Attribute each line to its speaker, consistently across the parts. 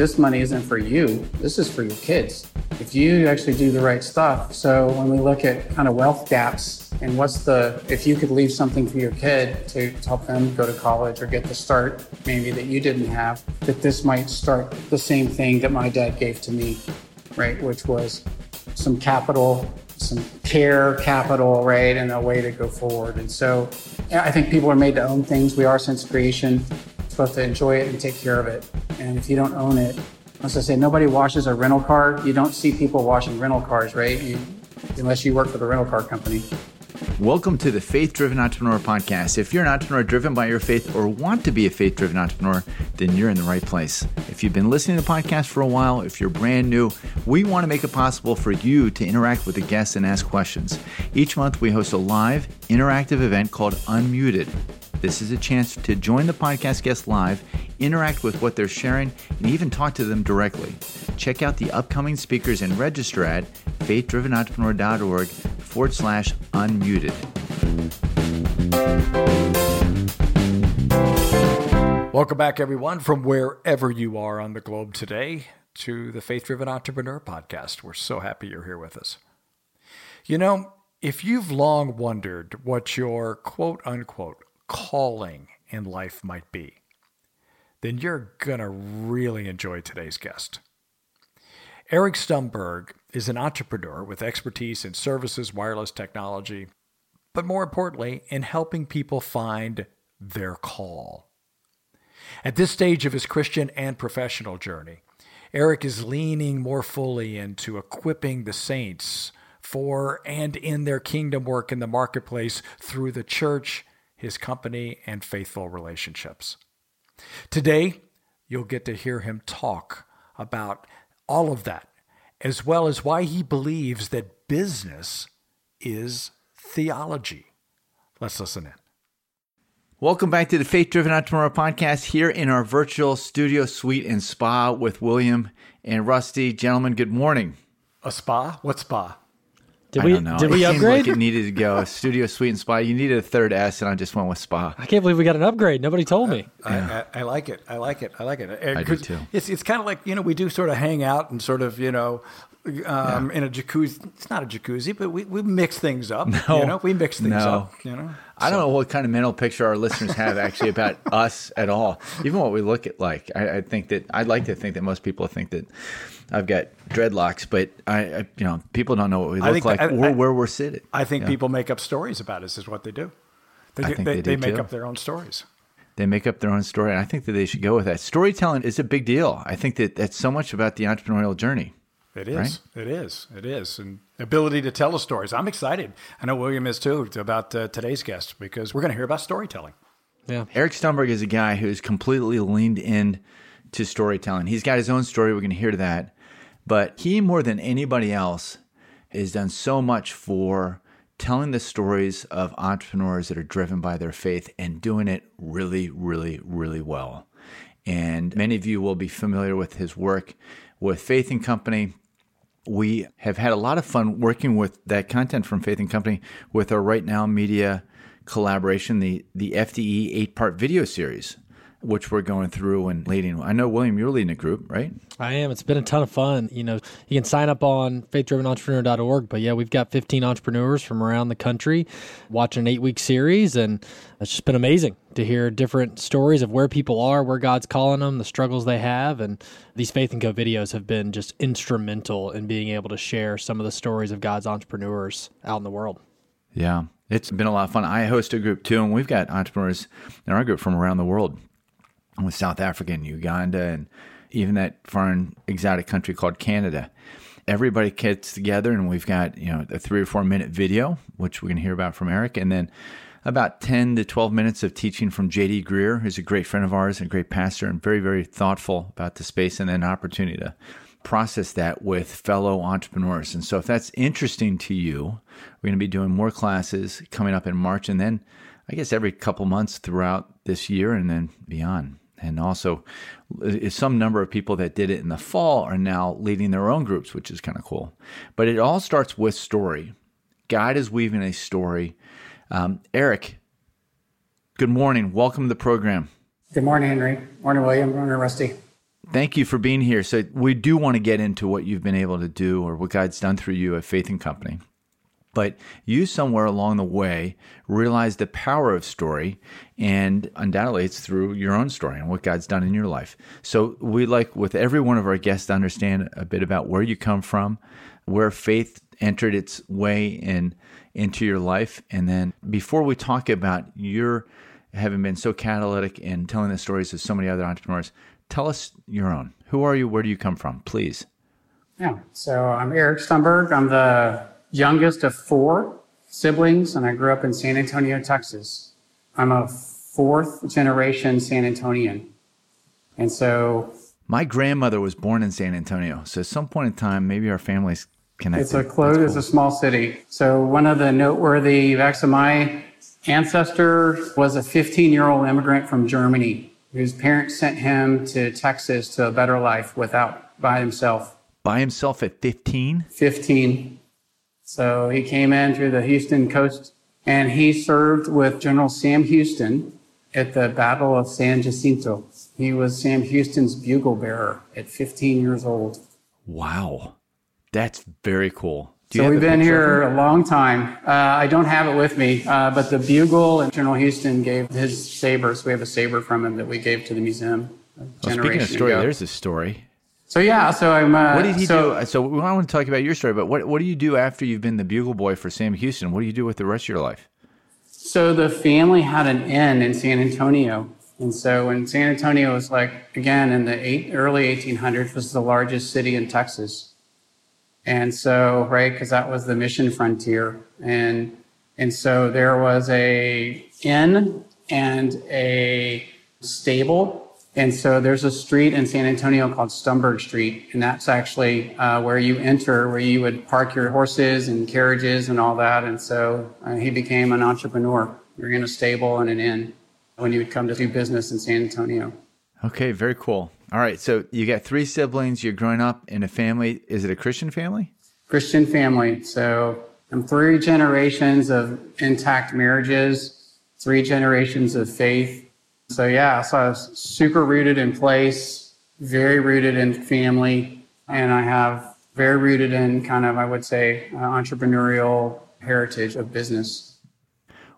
Speaker 1: this money isn't for you. This is for your kids. If you actually do the right stuff. So when we look at kind of wealth gaps and what's the, if you could leave something for your kid to help them go to college or get the start maybe that you didn't have, that this might start the same thing that my dad gave to me, right? Which was some capital, some care capital, right? And a way to go forward. And so I think people are made to own things. We are since creation supposed to enjoy it and take care of it. And if you don't own it, as I say, nobody washes a rental car. You don't see people washing rental cars, right? You, unless you work for the rental car company.
Speaker 2: Welcome to the Faith Driven Entrepreneur Podcast. If you're an entrepreneur driven by your faith or want to be a faith driven entrepreneur, then you're in the right place. If you've been listening to the podcast for a while, if you're brand new, we want to make it possible for you to interact with the guests and ask questions. Each month, we host a live, interactive event called Unmuted. This is a chance to join the podcast guests live, interact with what they're sharing, and even talk to them directly. Check out the upcoming speakers and register at faithdrivenentrepreneur.org forward slash unmuted.
Speaker 3: Welcome back, everyone, from wherever you are on the globe today to the Faith Driven Entrepreneur Podcast. We're so happy you're here with us. You know, if you've long wondered what your quote unquote calling in life might be, then you're going to really enjoy today's guest. Eric Stumberg is an entrepreneur with expertise in services, wireless technology, but more importantly, in helping people find their call. At this stage of his Christian and professional journey, Eric is leaning more fully into equipping the saints for and in their kingdom work in the marketplace through the church his company, and faithful relationships. Today, you'll get to hear him talk about all of that, as well as why he believes that business is theology. Let's listen in.
Speaker 2: Welcome back to the Faith Driven Entrepreneur Podcast here in our virtual studio suite and spa with William and Rusty. Gentlemen, good morning.
Speaker 3: A spa? What spa?
Speaker 4: Did we did we
Speaker 2: it
Speaker 4: upgrade?
Speaker 2: Like it needed to go. Studio Suite and Spa. You needed a third S, and I just went with Spa.
Speaker 4: I can't believe we got an upgrade. Nobody told me.
Speaker 3: I, I, I like it. I like it. I like it.
Speaker 2: I do too.
Speaker 3: It's it's kind of like you know we do sort of hang out and sort of you know um, yeah. in a jacuzzi. It's not a jacuzzi, but we, we mix things up. No, you know, we mix things
Speaker 2: no.
Speaker 3: up. You know,
Speaker 2: I don't know what kind of mental picture our listeners have actually about us at all. Even what we look at like. I, I think that I'd like to think that most people think that I've got dreadlocks, but I, I, you know, people don't know what we look like I, or where we're sitting.
Speaker 3: I think people make up stories about us. Is what they do. They,
Speaker 2: I think they, they,
Speaker 3: they make
Speaker 2: too.
Speaker 3: up their own stories.
Speaker 2: They make up their own story, and I think that they should go with that. Storytelling is a big deal. I think that that's so much about the entrepreneurial journey.
Speaker 3: It is. Right? It is. It is. And ability to tell the stories. I'm excited. I know William is too about uh, today's guest because we're going to hear about storytelling.
Speaker 2: Yeah. Eric Stumberg is a guy who's completely leaned in to storytelling. He's got his own story. We're going to hear that. But he, more than anybody else, has done so much for telling the stories of entrepreneurs that are driven by their faith and doing it really, really, really well. And many of you will be familiar with his work with Faith and Company. We have had a lot of fun working with that content from Faith and Company with our RightNow Media collaboration, the, the FDE eight part video series which we're going through and leading. I know, William, you're leading a group, right?
Speaker 4: I am. It's been a ton of fun. You know, you can sign up on faithdrivenentrepreneur.org. But yeah, we've got 15 entrepreneurs from around the country watching an eight week series. And it's just been amazing to hear different stories of where people are, where God's calling them, the struggles they have. And these Faith and Co videos have been just instrumental in being able to share some of the stories of God's entrepreneurs out in the world.
Speaker 2: Yeah. It's been a lot of fun. I host a group too, and we've got entrepreneurs in our group from around the world with South Africa and Uganda and even that foreign exotic country called Canada. Everybody gets together and we've got, you know, a three or four minute video, which we're going to hear about from Eric, and then about 10 to 12 minutes of teaching from JD Greear, who's a great friend of ours and a great pastor and very, very thoughtful about the space and an opportunity to process that with fellow entrepreneurs. And so if that's interesting to you, we're going to be doing more classes coming up in March and then I guess every couple months throughout this year and then beyond and also some number of people that did it in the fall are now leading their own groups which is kind of cool. But it all starts with story. God is weaving a story. Um, eric good morning. Welcome to the program.
Speaker 1: Good morning henry. Morning william. Morning rusty.
Speaker 2: Thank you for being here. So we do want to get into what you've been able to do or what God's done through you at Faith and Company. But you somewhere along the way realized the power of story, and undoubtedly it's through your own story and what God's done in your life. So we like with every one of our guests to understand a bit about where you come from, where faith entered its way in into your life, and then before we talk about your having been so catalytic in telling the stories of so many other entrepreneurs, tell us your own. Who are you? Where do you come from? Please.
Speaker 1: Yeah. So I'm Eric Stumberg. I'm the youngest of four siblings, and I grew up in San Antonio, Texas. I'm a fourth generation San Antonian. And so
Speaker 2: my grandmother was born in San Antonio. So at some point in time, maybe our families connected.
Speaker 1: It's a close, cool. it's a small city. So one of the noteworthy facts of my ancestor was a 15 year old immigrant from Germany whose parents sent him to Texas to a better life without by himself.
Speaker 2: By himself at 15?
Speaker 1: 15. So he came in through the Houston coast and he served with General Sam Houston at the Battle of San Jacinto. He was Sam Houston's bugle bearer at 15 years old.
Speaker 2: Wow. That's very cool.
Speaker 1: so we've been here a long time. Uh, I don't have it with me, uh, but the bugle and General Houston gave his saber. So we have a saber from him that we gave to the museum.
Speaker 2: Well, speaking of story, ago. there's a story.
Speaker 1: So yeah, so I'm. Uh,
Speaker 2: what did he so, do? So I want to talk about your story, but what what do you do after you've been the bugle boy for Sam Houston? What do you do with the rest of your life?
Speaker 1: So the family had an inn in San Antonio, and so when San Antonio was like again in the eight, early 1800s was the largest city in Texas, and so right because that was the mission frontier, and and so there was a inn and a stable and so there's a street in San Antonio called Stumberg Street, and that's actually uh, where you enter, where you would park your horses and carriages and all that. And so uh, he became an entrepreneur. You're in a stable and an inn when you would come to do business in San Antonio.
Speaker 2: Okay, very cool. All right, so you got three siblings. You're growing up in a family. Is it a Christian family?
Speaker 1: Christian family. So I'm three generations of intact marriages, three generations of faith so yeah, so I was super rooted in place, very rooted in family, and I have very rooted in kind of, I would say, uh, entrepreneurial heritage of business.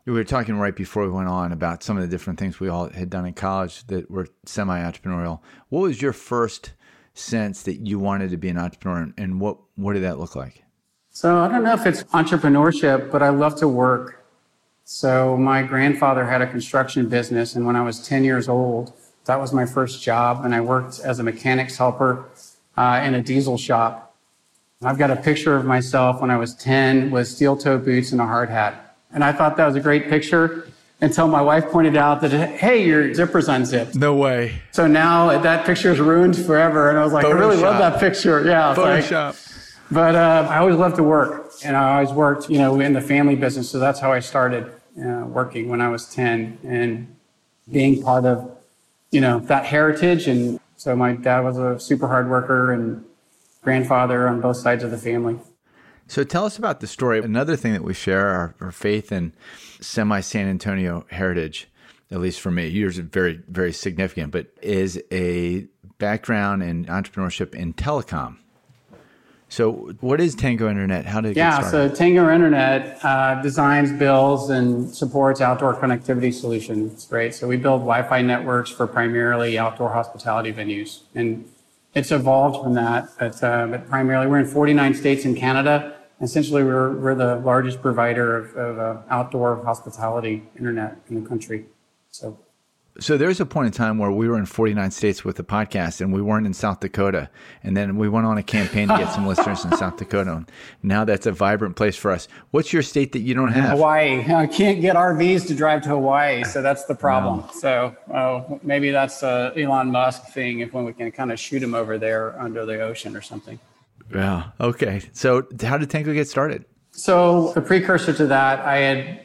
Speaker 2: We were talking right before we went on about some of the different things we all had done in college that were semi entrepreneurial. What was your first sense that you wanted to be an entrepreneur, and what, what did that look like?
Speaker 1: So I don't know if it's entrepreneurship, but I love to work. So my grandfather had a construction business, and when I was 10 years old, that was my first job, and I worked as a mechanics helper uh, in a diesel shop. I've got a picture of myself when I was 10 with steel toe boots and a hard hat. And I thought that was a great picture until my wife pointed out that, hey, your zipper's unzipped.
Speaker 2: No way.
Speaker 1: So now that picture is ruined forever. And I was like, Photoshop. I really love that picture. Yeah.
Speaker 2: Photoshop. Like,
Speaker 1: but uh, I always loved to work, and I always worked, you know, in the family business. So that's how I started uh, working when I was 10 and being part of, you know, that heritage. And so my dad was a super hard worker and grandfather on both sides of the family.
Speaker 2: So tell us about the story. Another thing that we share our, our faith and semi San Antonio heritage, at least for me, yours is very, very significant, but is a background in entrepreneurship in telecom. So, what is Tango Internet? How did it
Speaker 1: yeah, so Tango Internet uh, designs, builds, and supports outdoor connectivity solutions, right? So, we build Wi Fi networks for primarily outdoor hospitality venues. And it's evolved from that, but, uh, but primarily we're in 49 states in Canada. Essentially, we're, we're the largest provider of, of uh, outdoor hospitality internet in the country. So,
Speaker 2: so there's a point in time where we were in 49 states with the podcast and we weren't in South Dakota. And then we went on a campaign to get some listeners in South Dakota. And now that's a vibrant place for us. What's your state that you don't have?
Speaker 1: Hawaii. I can't get RVs to drive to Hawaii. So that's the problem. So uh, maybe that's a Elon Musk thing if when we can kind of shoot him over there under the ocean or something.
Speaker 2: Yeah. Okay. So how did Tango get started?
Speaker 1: So the precursor to that, I had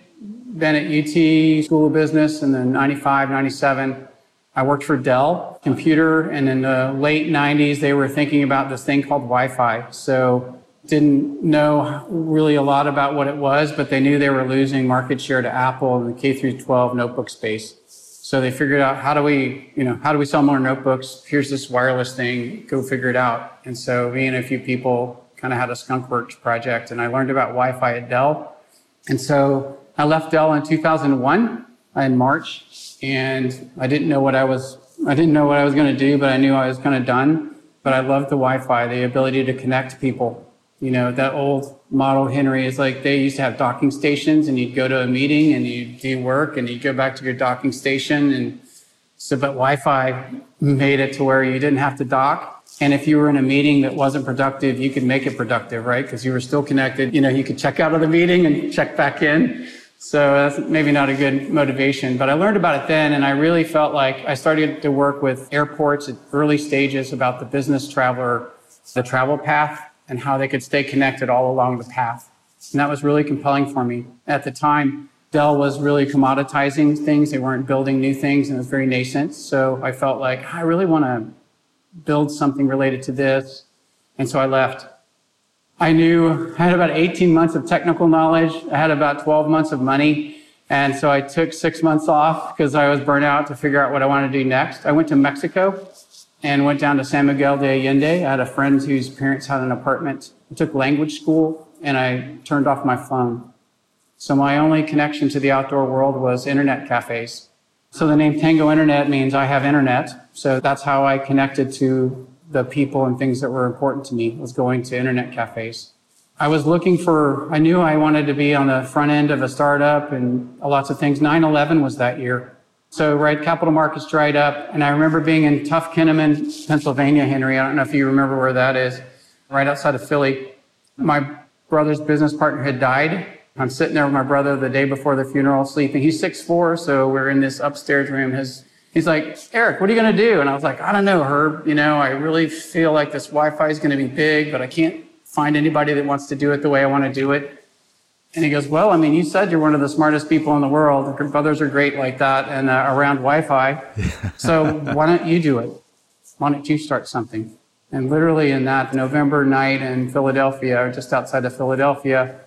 Speaker 1: been at UT School of Business in the 95, 97. I worked for Dell Computer, and in the late 90s, they were thinking about this thing called Wi Fi. So, didn't know really a lot about what it was, but they knew they were losing market share to Apple in the K through 12 notebook space. So they figured out how do we, you know, how do we sell more notebooks? Here's this wireless thing, go figure it out. And so me and a few people kind of had a skunkworks project and I learned about Wi-Fi at Dell. And so I left Dell in 2001 in March and I didn't know what I was, I didn't know what I was going to do, but I knew I was kind of done. But I loved the Wi-Fi, the ability to connect people. You know, that old model, Henry, is like they used to have docking stations and you'd go to a meeting and you'd do work and you'd go back to your docking station. And so, but Wi-Fi made it to where you didn't have to dock. And if you were in a meeting that wasn't productive, you could make it productive, right? Because you were still connected. You know, you could check out of the meeting and check back in. So that's maybe not a good motivation, but I learned about it then and I really felt like I started to work with airports at early stages about the business traveler, the travel path and how they could stay connected all along the path. And that was really compelling for me. At the time, Dell was really commoditizing things. They weren't building new things and it was very nascent. So I felt like I really want to build something related to this. And so I left. I knew I had about 18 months of technical knowledge. I had about 12 months of money. And so I took six months off because I was burnt out to figure out what I wanted to do next. I went to Mexico and went down to San Miguel de Allende. I had a friend whose parents had an apartment. I took language school and I turned off my phone. So my only connection to the outdoor world was internet cafes. So the name Tango Internet means I have internet. So that's how I connected to the people and things that were important to me was going to internet cafes. I was looking for, I knew I wanted to be on the front end of a startup and lots of things. 9-11 was that year. So, right, capital markets dried up. And I remember being in Tuff Kinnaman, Pennsylvania, Henry. I don't know if you remember where that is, right outside of Philly. My brother's business partner had died. I'm sitting there with my brother the day before the funeral, sleeping. He's 6'4, so we're in this upstairs room. His, he's like, Eric, what are you going to do? And I was like, I don't know, Herb. You know, I really feel like this Wi Fi is going to be big, but I can't find anybody that wants to do it the way I want to do it. And he goes, Well, I mean, you said you're one of the smartest people in the world. Your brothers are great like that and uh, around Wi Fi. so why don't you do it? Why don't you start something? And literally in that November night in Philadelphia, just outside of Philadelphia,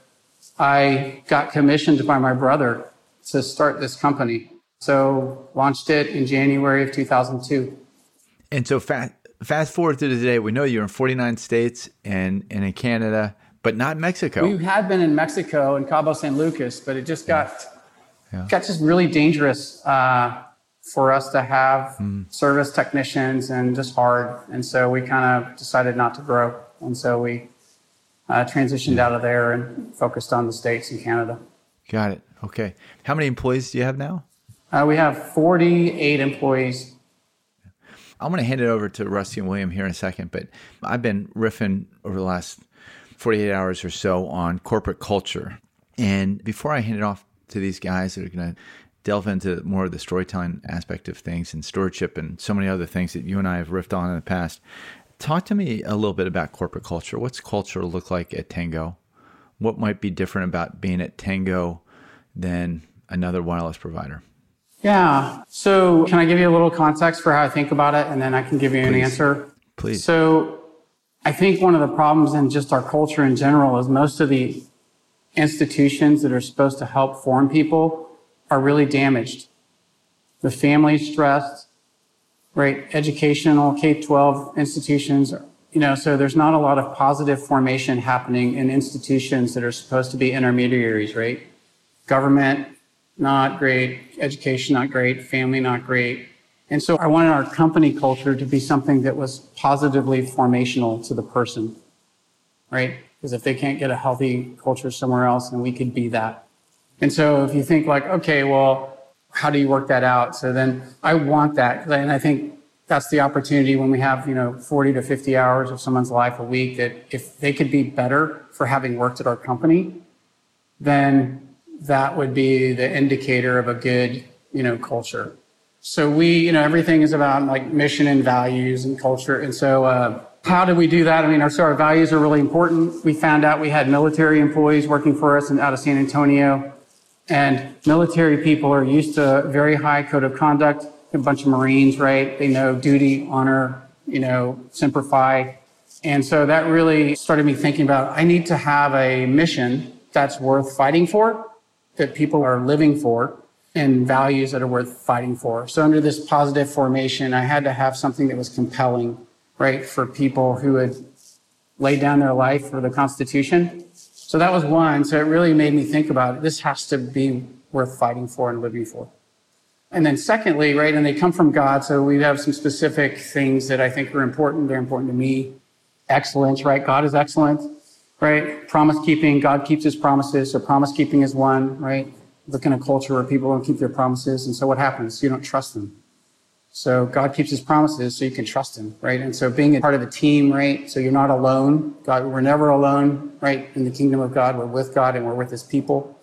Speaker 1: I got commissioned by my brother to start this company. So launched it in January of 2002.
Speaker 2: And so fast, fast forward to today, we know you're in 49 states and, and in Canada but not Mexico.
Speaker 1: We had been in Mexico in Cabo San Lucas, but it just got yeah. got just really dangerous uh, for us to have mm. service technicians and just hard. And so we kind of decided not to grow, and so we uh, transitioned yeah. out of there and focused on the states and Canada.
Speaker 2: Got it. Okay. How many employees do you have now?
Speaker 1: Uh, we have 48 employees.
Speaker 2: I'm going to hand it over to Rusty and William here in a second, but I've been riffing over the last 48 hours or so on corporate culture. And before I hand it off to these guys that are going to delve into more of the storytelling aspect of things and stewardship and so many other things that you and I have riffed on in the past, talk to me a little bit about corporate culture. What's culture look like at Tango? What might be different about being at Tango than another wireless provider?
Speaker 1: Yeah. So, can I give you a little context for how I think about it and then I can give you Please. an answer?
Speaker 2: Please.
Speaker 1: So, I think one of the problems in just our culture in general is most of the institutions that are supposed to help form people are really damaged. The family stressed, right? Educational K-12 institutions, you know, so there's not a lot of positive formation happening in institutions that are supposed to be intermediaries, right? Government, not great. Education, not great. Family, not great. And so I wanted our company culture to be something that was positively formational to the person, right? Because if they can't get a healthy culture somewhere else, then we could be that. And so if you think like, okay, well, how do you work that out? So then I want that. And I think that's the opportunity when we have, you know, 40 to 50 hours of someone's life a week that if they could be better for having worked at our company, then that would be the indicator of a good, you know, culture. So we, you know, everything is about like mission and values and culture. And so, uh, how do we do that? I mean, our, so our values are really important. We found out we had military employees working for us out of San Antonio and military people are used to very high code of conduct. A bunch of Marines, right? They know duty, honor, you know, Semper Fi. And so that really started me thinking about, I need to have a mission that's worth fighting for, that people are living for, and values that are worth fighting for. So under this positive formation, I had to have something that was compelling, right, for people who had laid down their life for the Constitution. So that was one. So it really made me think about it. This has to be worth fighting for and living for. And then secondly, right, and they come from God. So we have some specific things that I think are important. They're important to me. Excellence, right? God is excellent, right? Promise keeping. God keeps his promises. So promise keeping is one, right? Look in a culture where people don't keep their promises. And so what happens? You don't trust them. So God keeps his promises so you can trust him, right? And so being a part of a team, right? So you're not alone. God, we're never alone, right? In the kingdom of God, we're with God and we're with his people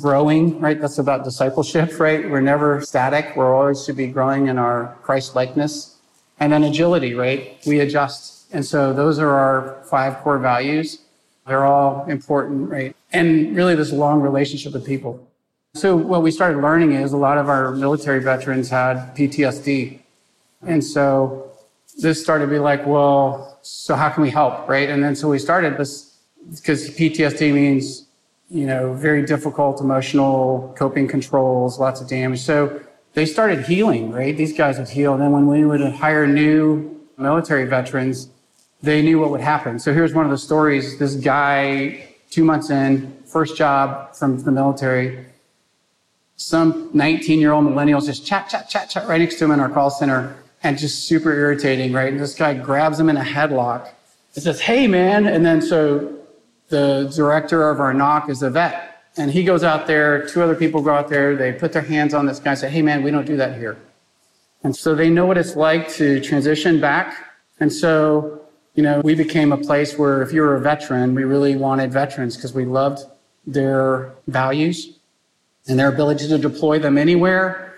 Speaker 1: growing, right? That's about discipleship, right? We're never static. We're always to be growing in our Christ likeness. And then agility, right? We adjust. And so those are our five core values. They're all important, right? And really this long relationship with people. So what we started learning is a lot of our military veterans had PTSD. And so this started to be like, well, so how can we help, right? And then so we started this because PTSD means you know, very difficult emotional coping controls, lots of damage. So they started healing, right? These guys would heal. And then when we would hire new military veterans, they knew what would happen. So here's one of the stories. This guy, two months in, first job from the military, some 19 year old millennials just chat, chat, chat, chat right next to him in our call center and just super irritating, right? And this guy grabs him in a headlock and says, Hey, man. And then so the director of our NOC is a vet. And he goes out there, two other people go out there, they put their hands on this guy and say, hey man, we don't do that here. And so they know what it's like to transition back. And so, you know, we became a place where if you were a veteran, we really wanted veterans because we loved their values and their ability to deploy them anywhere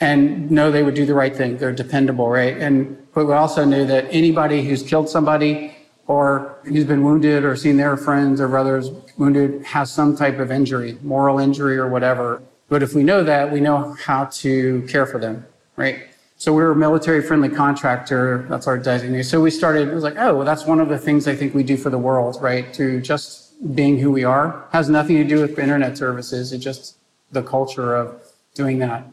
Speaker 1: and know they would do the right thing. They're dependable, right? And but we also knew that anybody who's killed somebody or who's been wounded or seen their friends or brothers wounded has some type of injury, moral injury or whatever. But if we know that, we know how to care for them, right? So we're a military friendly contractor. That's our designation. So we started, it was like, oh, well, that's one of the things I think we do for the world, right? To just being who we are has nothing to do with internet services. It's just the culture of doing that.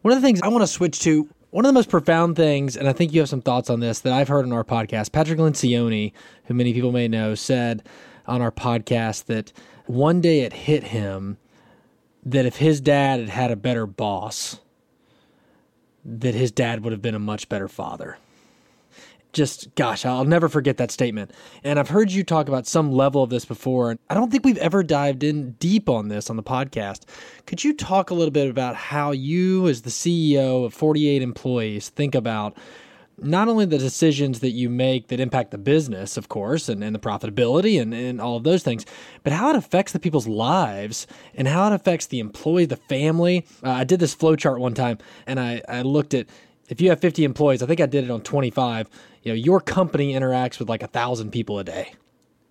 Speaker 4: One of the things I want to switch to one of the most profound things, and I think you have some thoughts on this that I've heard on our podcast, Patrick Lencioni, who many people may know, said on our podcast that one day it hit him that if his dad had had a better boss, that his dad would have been a much better father just gosh, I'll never forget that statement. And I've heard you talk about some level of this before, and I don't think we've ever dived in deep on this on the podcast. Could you talk a little bit about how you, as the CEO of 48 employees, think about not only the decisions that you make that impact the business, of course, and, and the profitability and, and all of those things, but how it affects the people's lives and how it affects the employee, the family. Uh, I did this flow chart one time and I, I looked at if you have 50 employees, I think I did it on 25 you know your company interacts with like a thousand people a day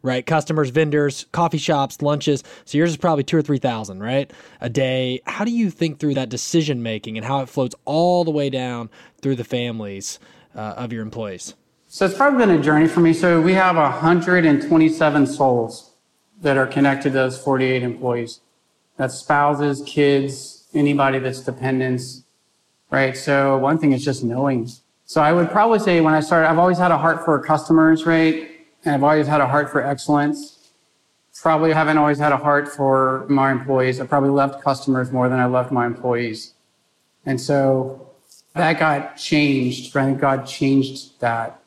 Speaker 4: right? Customers vendors coffee shops lunches. So yours is probably two or three thousand right a day. How do you think through that decision making and how it floats all the way down through the families uh, of your employees
Speaker 1: so it's probably been a journey for me so we have 127 souls that are connected to those 48 employees that's spouses kids anybody that's dependents right so one thing is just knowing so I would probably say when I started, I've always had a heart for customers, right? And I've always had a heart for excellence. Probably haven't always had a heart for my employees. I probably loved customers more than I loved my employees. And so that got changed. Think God changed that,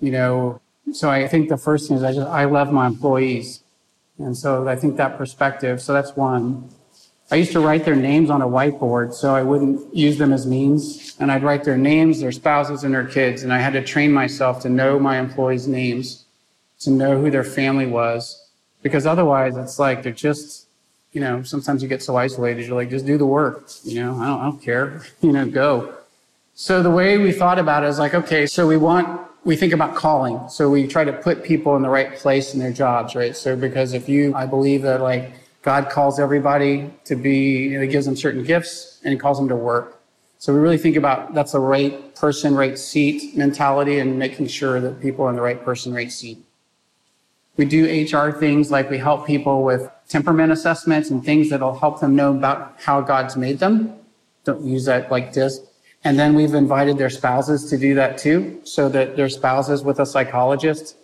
Speaker 1: you know. So I think the first thing is I just, I love my employees. And so I think that perspective, so that's one. I used to write their names on a whiteboard so I wouldn't use them as means. And I'd write their names, their spouses, and their kids. And I had to train myself to know my employees' names, to know who their family was. Because otherwise, it's like they're just, you know, sometimes you get so isolated. You're like, just do the work. You know, I don't, I don't care. you know, go. So the way we thought about it is like, okay, so we want, we think about calling. So we try to put people in the right place in their jobs, right? So because if you, I believe that like, God calls everybody to be, you know, he gives them certain gifts and he calls them to work. So we really think about that's the right person, right seat mentality and making sure that people are in the right person, right seat. We do HR things like we help people with temperament assessments and things that'll help them know about how God's made them. Don't use that like this. And then we've invited their spouses to do that too, so that their spouses with a psychologist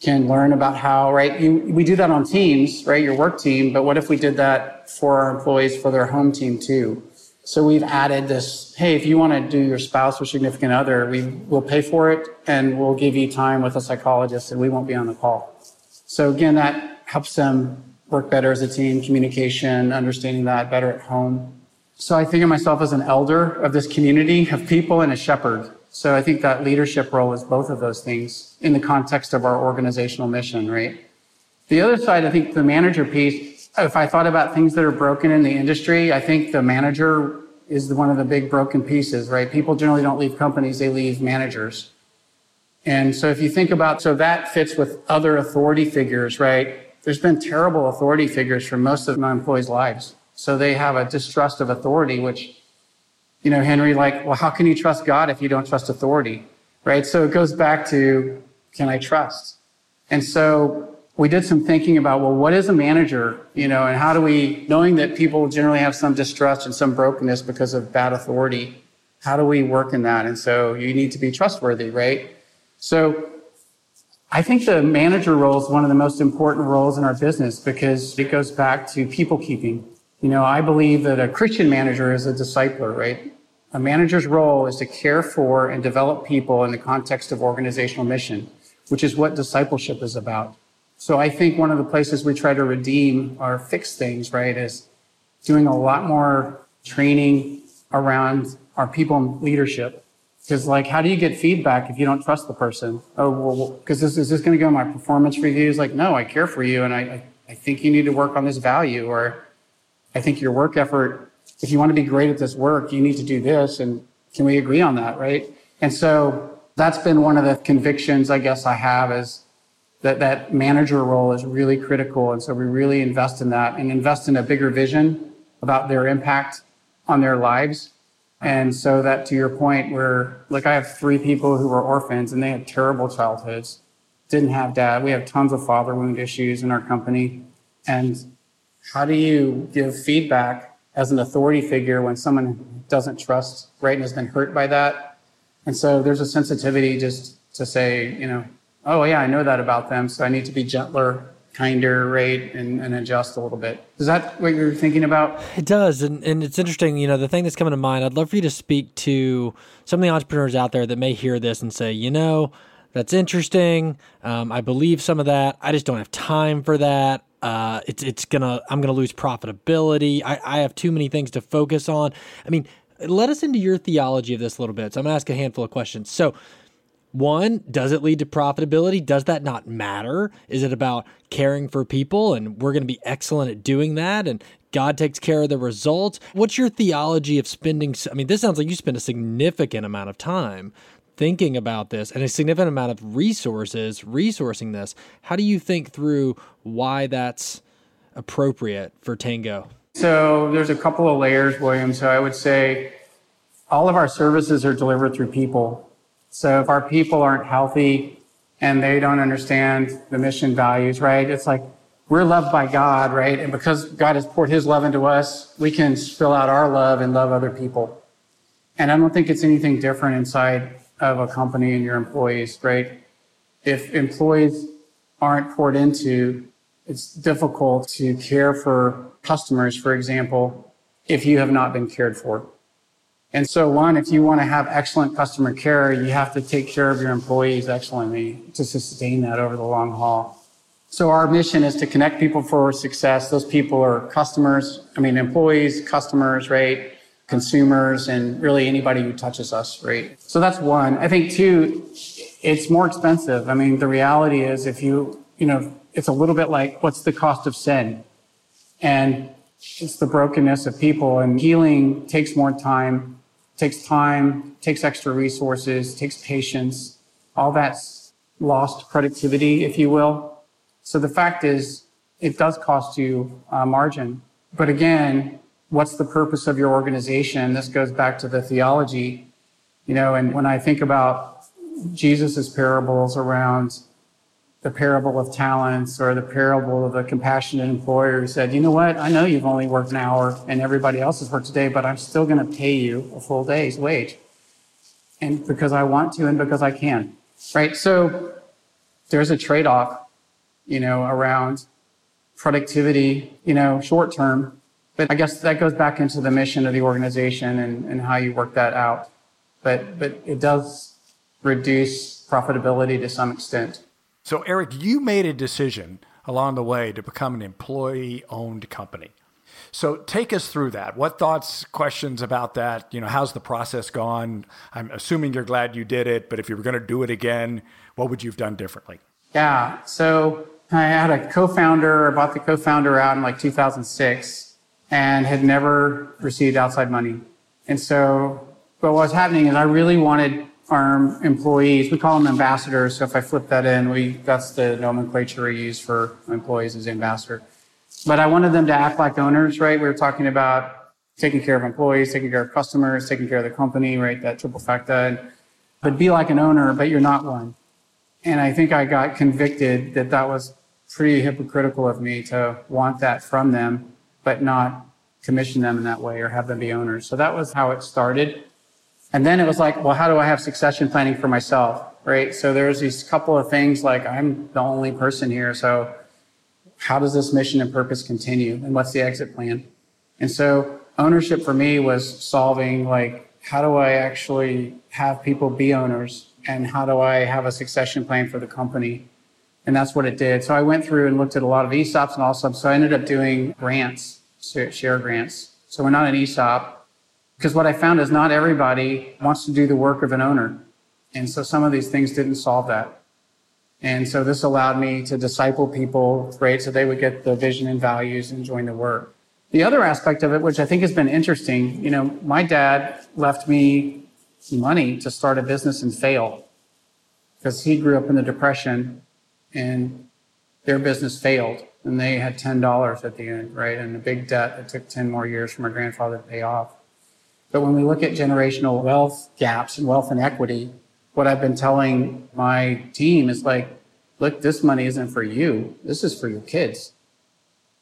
Speaker 1: can learn about how, right? You, we do that on teams, right? Your work team, but what if we did that for our employees for their home team too? So we've added this, hey, if you want to do your spouse or significant other, we will pay for it and we'll give you time with a psychologist and we won't be on the call. So again, that helps them work better as a team, communication, understanding that better at home. So I think of myself as an elder of this community of people and a shepherd. So I think that leadership role is both of those things in the context of our organizational mission, right? The other side, I think the manager piece, if I thought about things that are broken in the industry, I think the manager is one of the big broken pieces, right? People generally don't leave companies, they leave managers. And so if you think about, so that fits with other authority figures, right? There's been terrible authority figures for most of my employees' lives. So they have a distrust of authority, which you know, Henry, like, well, how can you trust God if you don't trust authority? Right? So it goes back to, can I trust? And so we did some thinking about, well, what is a manager? You know, and how do we, knowing that people generally have some distrust and some brokenness because of bad authority, how do we work in that? And so you need to be trustworthy, right? So I think the manager role is one of the most important roles in our business because it goes back to people keeping. You know, I believe that a Christian manager is a discipler, right? A manager's role is to care for and develop people in the context of organizational mission, which is what discipleship is about. So I think one of the places we try to redeem or fix things, right, is doing a lot more training around our people in leadership. Because, like, how do you get feedback if you don't trust the person? Oh, well, because this is this going to go in my performance reviews? Like, no, I care for you, and I, I think you need to work on this value, or I think your work effort if you want to be great at this work, you need to do this. And can we agree on that? Right. And so that's been one of the convictions I guess I have is that that manager role is really critical. And so we really invest in that and invest in a bigger vision about their impact on their lives. And so that to your point where like I have three people who were orphans and they had terrible childhoods, didn't have dad. We have tons of father wound issues in our company. And how do you give feedback as an authority figure when someone doesn't trust, right, and has been hurt by that. And so there's a sensitivity just to say, you know, oh, yeah, I know that about them, so I need to be gentler, kinder, right, and, and adjust a little bit. Is that what you're thinking about?
Speaker 4: It does. And, and it's interesting, you know, the thing that's coming to mind, I'd love for you to speak to some of the entrepreneurs out there that may hear this and say, you know, that's interesting. Um, I believe some of that. I just don't have time for that. Uh, it's it's gonna I'm gonna lose profitability. I, I have too many things to focus on. I mean, let us into your theology of this a little bit. So I'm gonna ask a handful of questions. So one, does it lead to profitability? Does that not matter? Is it about caring for people and we're going to be excellent at doing that and God takes care of the results? What's your theology of spending? I mean, this sounds like you spend a significant amount of time thinking about this and a significant amount of resources resourcing this. How do you think through why that's appropriate for Tango?
Speaker 1: So there's a couple of layers, William. So I would say all of our services are delivered through people. So if our people aren't healthy and they don't understand the mission values, right? It's like we're loved by God, right? And because God has poured his love into us, we can spill out our love and love other people. And I don't think it's anything different inside of a company and your employees, right? If employees aren't poured into, it's difficult to care for customers, for example, if you have not been cared for. And so, one, if you want to have excellent customer care, you have to take care of your employees excellently to sustain that over the long haul. So, our mission is to connect people for success. Those people are customers, I mean, employees, customers, right? Consumers and really anybody who touches us, right? So that's one. I think two, it's more expensive. I mean, the reality is if you, you know, it's a little bit like what's the cost of sin? And it's the brokenness of people and healing takes more time, takes time, takes extra resources, takes patience. All that's lost productivity, if you will. So the fact is, it does cost you a margin. But again, what's the purpose of your organization? This goes back to the theology, you know, and when I think about Jesus's parables around the parable of talents or the parable of the compassionate employer who said, you know what? I know you've only worked an hour and everybody else has worked a day, but I'm still going to pay you a full day's wage. And because I want to and because I can. Right. So there's a trade off, you know, around productivity, you know, short term. But I guess that goes back into the mission of the organization and, and how you work that out. But, but it does reduce profitability to some extent.
Speaker 3: So, Eric, you made a decision along the way to become an employee owned company. So, take us through that. What thoughts, questions about that? You know, how's the process gone? I'm assuming you're glad you did it, but if you were going to do it again, what would you have done differently?
Speaker 1: Yeah. So, I had a co founder, I bought the co founder out in like 2006 and had never received outside money. And so, but what was happening is I really wanted our employees, we call them ambassadors. So if I flip that in, we, that's the nomenclature we use for employees as ambassador. But I wanted them to act like owners, right? We were talking about taking care of employees, taking care of customers, taking care of the company, right? That trifecta. But be like an owner, but you're not one. And I think I got convicted that that was pretty hypocritical of me to want that from them, but not commission them in that way or have them be owners. So that was how it started. And then it was like, well, how do I have succession planning for myself? Right. So there's these couple of things like I'm the only person here. So how does this mission and purpose continue? And what's the exit plan? And so ownership for me was solving like, how do I actually have people be owners? And how do I have a succession plan for the company? And that's what it did. So I went through and looked at a lot of ESOPs and also, so I ended up doing grants, share grants. So we're not an ESOP because what I found is not everybody wants to do the work of an owner. And so some of these things didn't solve that. And so this allowed me to disciple people, right? So they would get the vision and values and join the work. The other aspect of it, which I think has been interesting, you know, my dad left me money to start a business and fail because he grew up in the depression and their business failed and they had $10 at the end, right? And a big debt that took 10 more years for my grandfather to pay off. But when we look at generational wealth gaps and wealth inequity, what I've been telling my team is like, look, this money isn't for you. This is for your kids.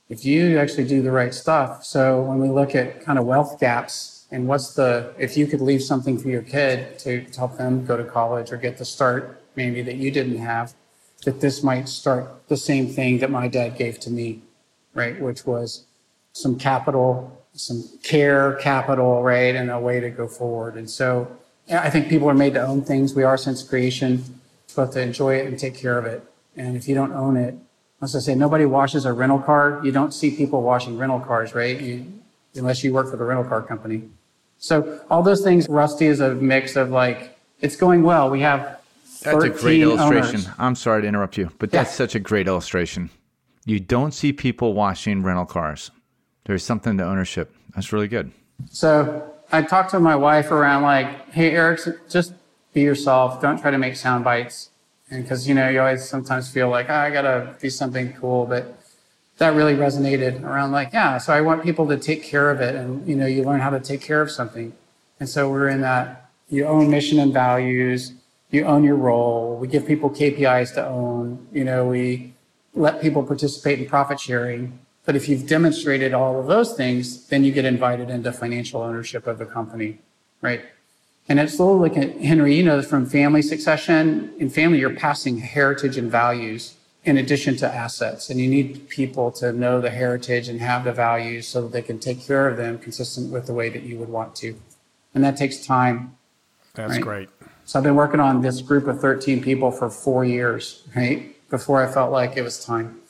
Speaker 1: If you actually do the right stuff. So when we look at kind of wealth gaps and what's the, if you could leave something for your kid to help them go to college or get the start maybe that you didn't have, that this might start the same thing that my dad gave to me, right? Which was some capital some care, capital, right, and a way to go forward. And so I think people are made to own things. We are since creation, supposed to enjoy it and take care of it. And if you don't own it, as I say, nobody washes a rental car. You don't see people washing rental cars, right? You, unless you work for the rental car company. So all those things, Rusty is a mix of like, it's going well. We have
Speaker 2: that's a great illustration. Owners. I'm sorry to interrupt you, but that's yeah. such a great illustration. You don't see people washing rental cars there's something to ownership. That's really good.
Speaker 1: So I talked to my wife around like, hey, Eric, just be yourself. Don't try to make sound bites. And because, you know, you always sometimes feel like, oh, I got to be something cool. But that really resonated around like, yeah, so I want people to take care of it. And, you know, you learn how to take care of something. And so we're in that you own mission and values, you own your role. We give people KPIs to own. You know, we let people participate in profit sharing. But if you've demonstrated all of those things, then you get invited into financial ownership of the company, right? And it's a little like uh, Henry, you know, from family succession. In family, you're passing heritage and values in addition to assets. And you need people to know the heritage and have the values so that they can take care of them consistent with the way that you would want to. And that takes time.
Speaker 3: That's right? great.
Speaker 1: So I've been working on this group of 13 people for four years, right? Before I felt like it was time.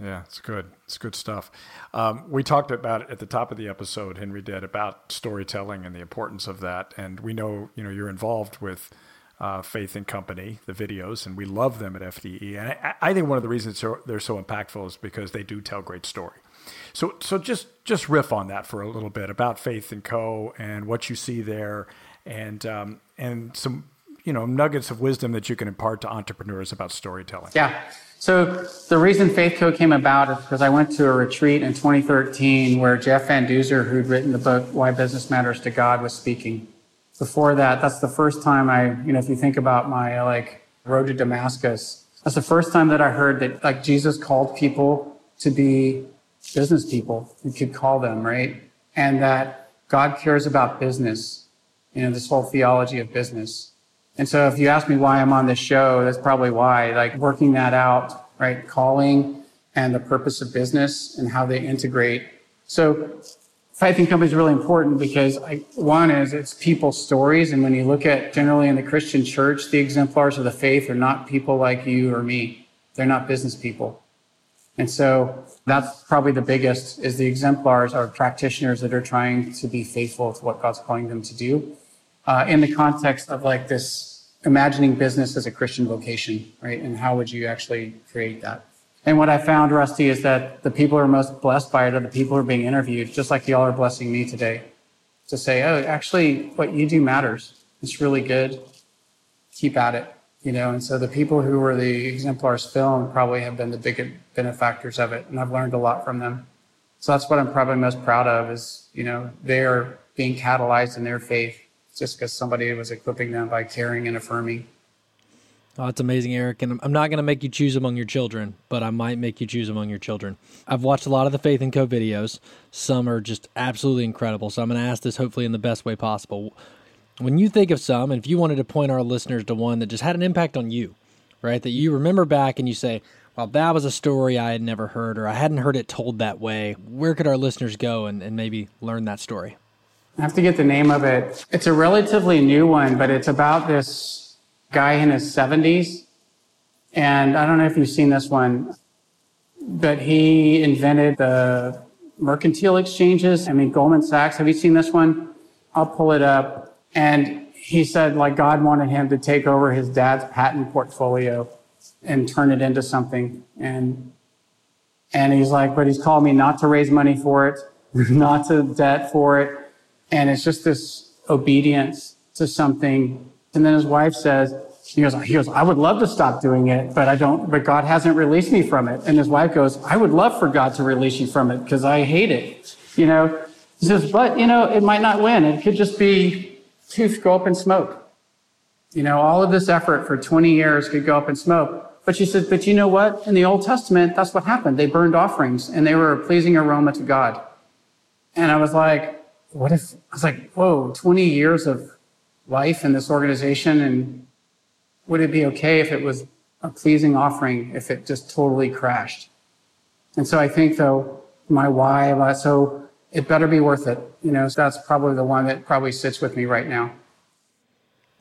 Speaker 3: Yeah, it's good. It's good stuff. Um, we talked about at the top of the episode. Henry did about storytelling and the importance of that. And we know, you know, you're involved with uh, Faith and Company, the videos, and we love them at FDE. And I, I think one of the reasons they're so impactful is because they do tell great story. So, so just just riff on that for a little bit about Faith and Co. and what you see there, and um, and some you know nuggets of wisdom that you can impart to entrepreneurs about storytelling.
Speaker 1: Yeah. So the reason FaithCo came about is because I went to a retreat in 2013 where Jeff Van Duzer, who'd written the book Why Business Matters to God, was speaking. Before that, that's the first time I, you know, if you think about my like road to Damascus. That's the first time that I heard that like Jesus called people to be business people. You could call them, right? And that God cares about business. You know, this whole theology of business. And so if you ask me why I'm on this show, that's probably why, like working that out, right? Calling and the purpose of business and how they integrate. So Faith and Company is really important because I, one is it's people's stories. And when you look at generally in the Christian church, the exemplars of the faith are not people like you or me. They're not business people. And so that's probably the biggest is the exemplars are practitioners that are trying to be faithful to what God's calling them to do uh, in the context of like this imagining business as a Christian vocation, right? And how would you actually create that? And what I found, Rusty, is that the people who are most blessed by it are the people who are being interviewed, just like y'all are blessing me today to say, oh, actually, what you do matters. It's really good. Keep at it. You know, and so the people who were the exemplars film probably have been the biggest benefactors of it. And I've learned a lot from them. So that's what I'm probably most proud of is, you know, they're being catalyzed in their faith just because somebody was equipping them by caring and affirming.
Speaker 4: Oh, that's amazing, Eric. And I'm not going to make you choose among your children, but I might make you choose among your children. I've watched a lot of the Faith and Co videos. Some are just absolutely incredible. So I'm going to ask this hopefully in the best way possible. When you think of some, and if you wanted to point our listeners to one that just had an impact on you, right? That you remember back and you say, well, that was a story I had never heard or I hadn't heard it told that way. Where could our listeners go and, and maybe learn that story?
Speaker 1: I have to get the name of it. It's a relatively new one, but it's about this guy in his 70s. And I don't know if you've seen this one, but he invented the mercantile exchanges. I mean, Goldman Sachs. Have you seen this one? I'll pull it up. And he said, like, God wanted him to take over his dad's patent portfolio and turn it into something. And, and he's like, but he's called me not to raise money for it, not to debt for it. And it's just this obedience to something and then his wife says, he goes, he goes, I would love to stop doing it, but I don't, but God hasn't released me from it. And his wife goes, I would love for God to release you from it because I hate it. You know, he says, but you know, it might not win. It could just be tooth go up in smoke. You know, all of this effort for 20 years could go up in smoke. But she says, but you know what? In the Old Testament, that's what happened. They burned offerings and they were a pleasing aroma to God. And I was like, what if, I was like, whoa, 20 years of life in this organization? And would it be okay if it was a pleasing offering if it just totally crashed? And so I think though, my why, so it better be worth it. You know, so that's probably the one that probably sits with me right now.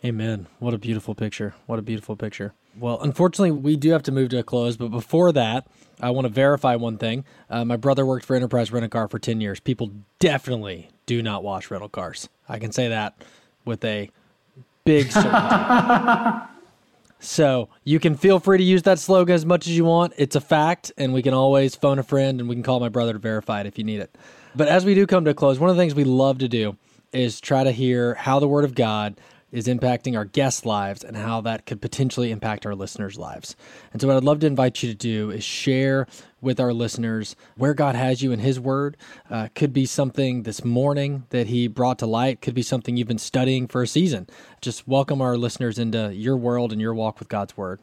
Speaker 4: Amen. What a beautiful picture. What a beautiful picture. Well, unfortunately, we do have to move to a close, but before that, I want to verify one thing. Uh, my brother worked for Enterprise Rent a Car for 10 years. People definitely do not wash rental cars. I can say that with a big certainty. so you can feel free to use that slogan as much as you want. It's a fact, and we can always phone a friend and we can call my brother to verify it if you need it. But as we do come to a close, one of the things we love to do is try to hear how the Word of God is impacting our guests' lives and how that could potentially impact our listeners' lives. And so, what I'd love to invite you to do is share with our listeners where God has you in His Word. Uh, could be something this morning that He brought to light, could be something you've been studying for a season. Just welcome our listeners into your world and your walk with God's Word.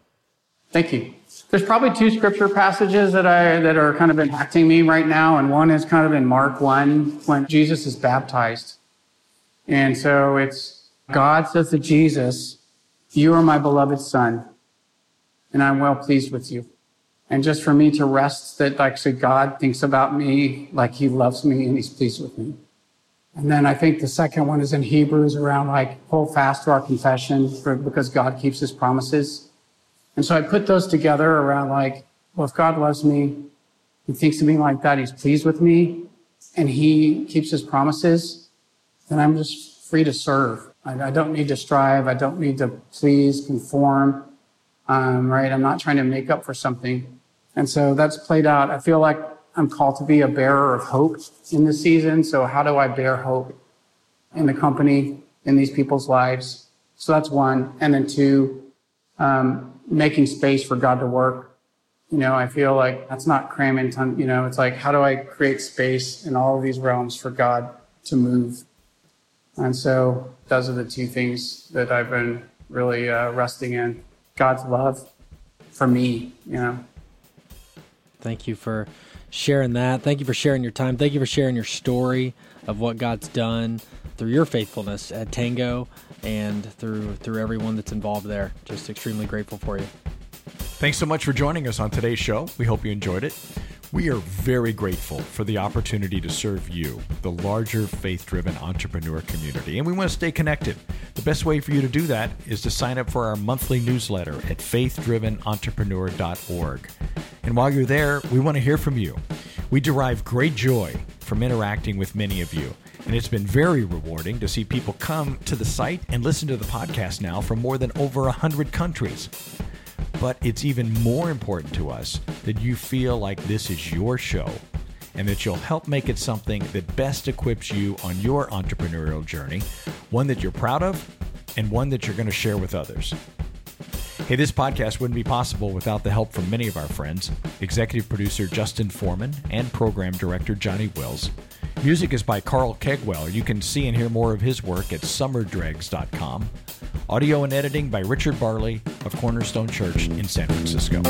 Speaker 1: Thank you. There's probably two scripture passages that I that are kind of impacting me right now, and one is kind of in Mark one when Jesus is baptized, and so it's God says to Jesus, You are my beloved son, and I'm well pleased with you. And just for me to rest that actually God thinks about me like he loves me and he's pleased with me. And then I think the second one is in Hebrews around like hold fast to our confession for, because God keeps his promises. And so I put those together around like, well, if God loves me, he thinks of me like that, he's pleased with me, and he keeps his promises, then I'm just free to serve. I, I don't need to strive. I don't need to please, conform. Um, right? I'm not trying to make up for something. And so that's played out. I feel like I'm called to be a bearer of hope in this season. So how do I bear hope in the company, in these people's lives? So that's one. And then two, um, making space for God to work. You know, I feel like that's not cramming ton, you know, it's like, how do I create space in all of these realms for God to move? And so those are the two things that I've been really uh, resting in God's love for me, you know.
Speaker 4: Thank you for sharing that. Thank you for sharing your time. Thank you for sharing your story of what God's done through your faithfulness at Tango and through through everyone that's involved there. Just extremely grateful for you.
Speaker 3: Thanks so much for joining us on today's show. We hope you enjoyed it. We are very grateful for the opportunity to serve you, the larger faith driven entrepreneur community, and we want to stay connected. The best way for you to do that is to sign up for our monthly newsletter at faithdrivenentrepreneur.org. And while you're there, we want to hear from you. We derive great joy from interacting with many of you. And it's been very rewarding to see people come to the site and listen to the podcast now from more than over 100 countries. But it's even more important to us that you feel like this is your show and that you'll help make it something that best equips you on your entrepreneurial journey, one that you're proud of and one that you're going to share with others. Hey, this podcast wouldn't be possible without the help from many of our friends executive producer Justin Foreman and program director Johnny Wills. Music is by Carl Kegwell. You can see and hear more of his work at summerdregs.com. Audio and editing by Richard Barley of Cornerstone Church in San Francisco.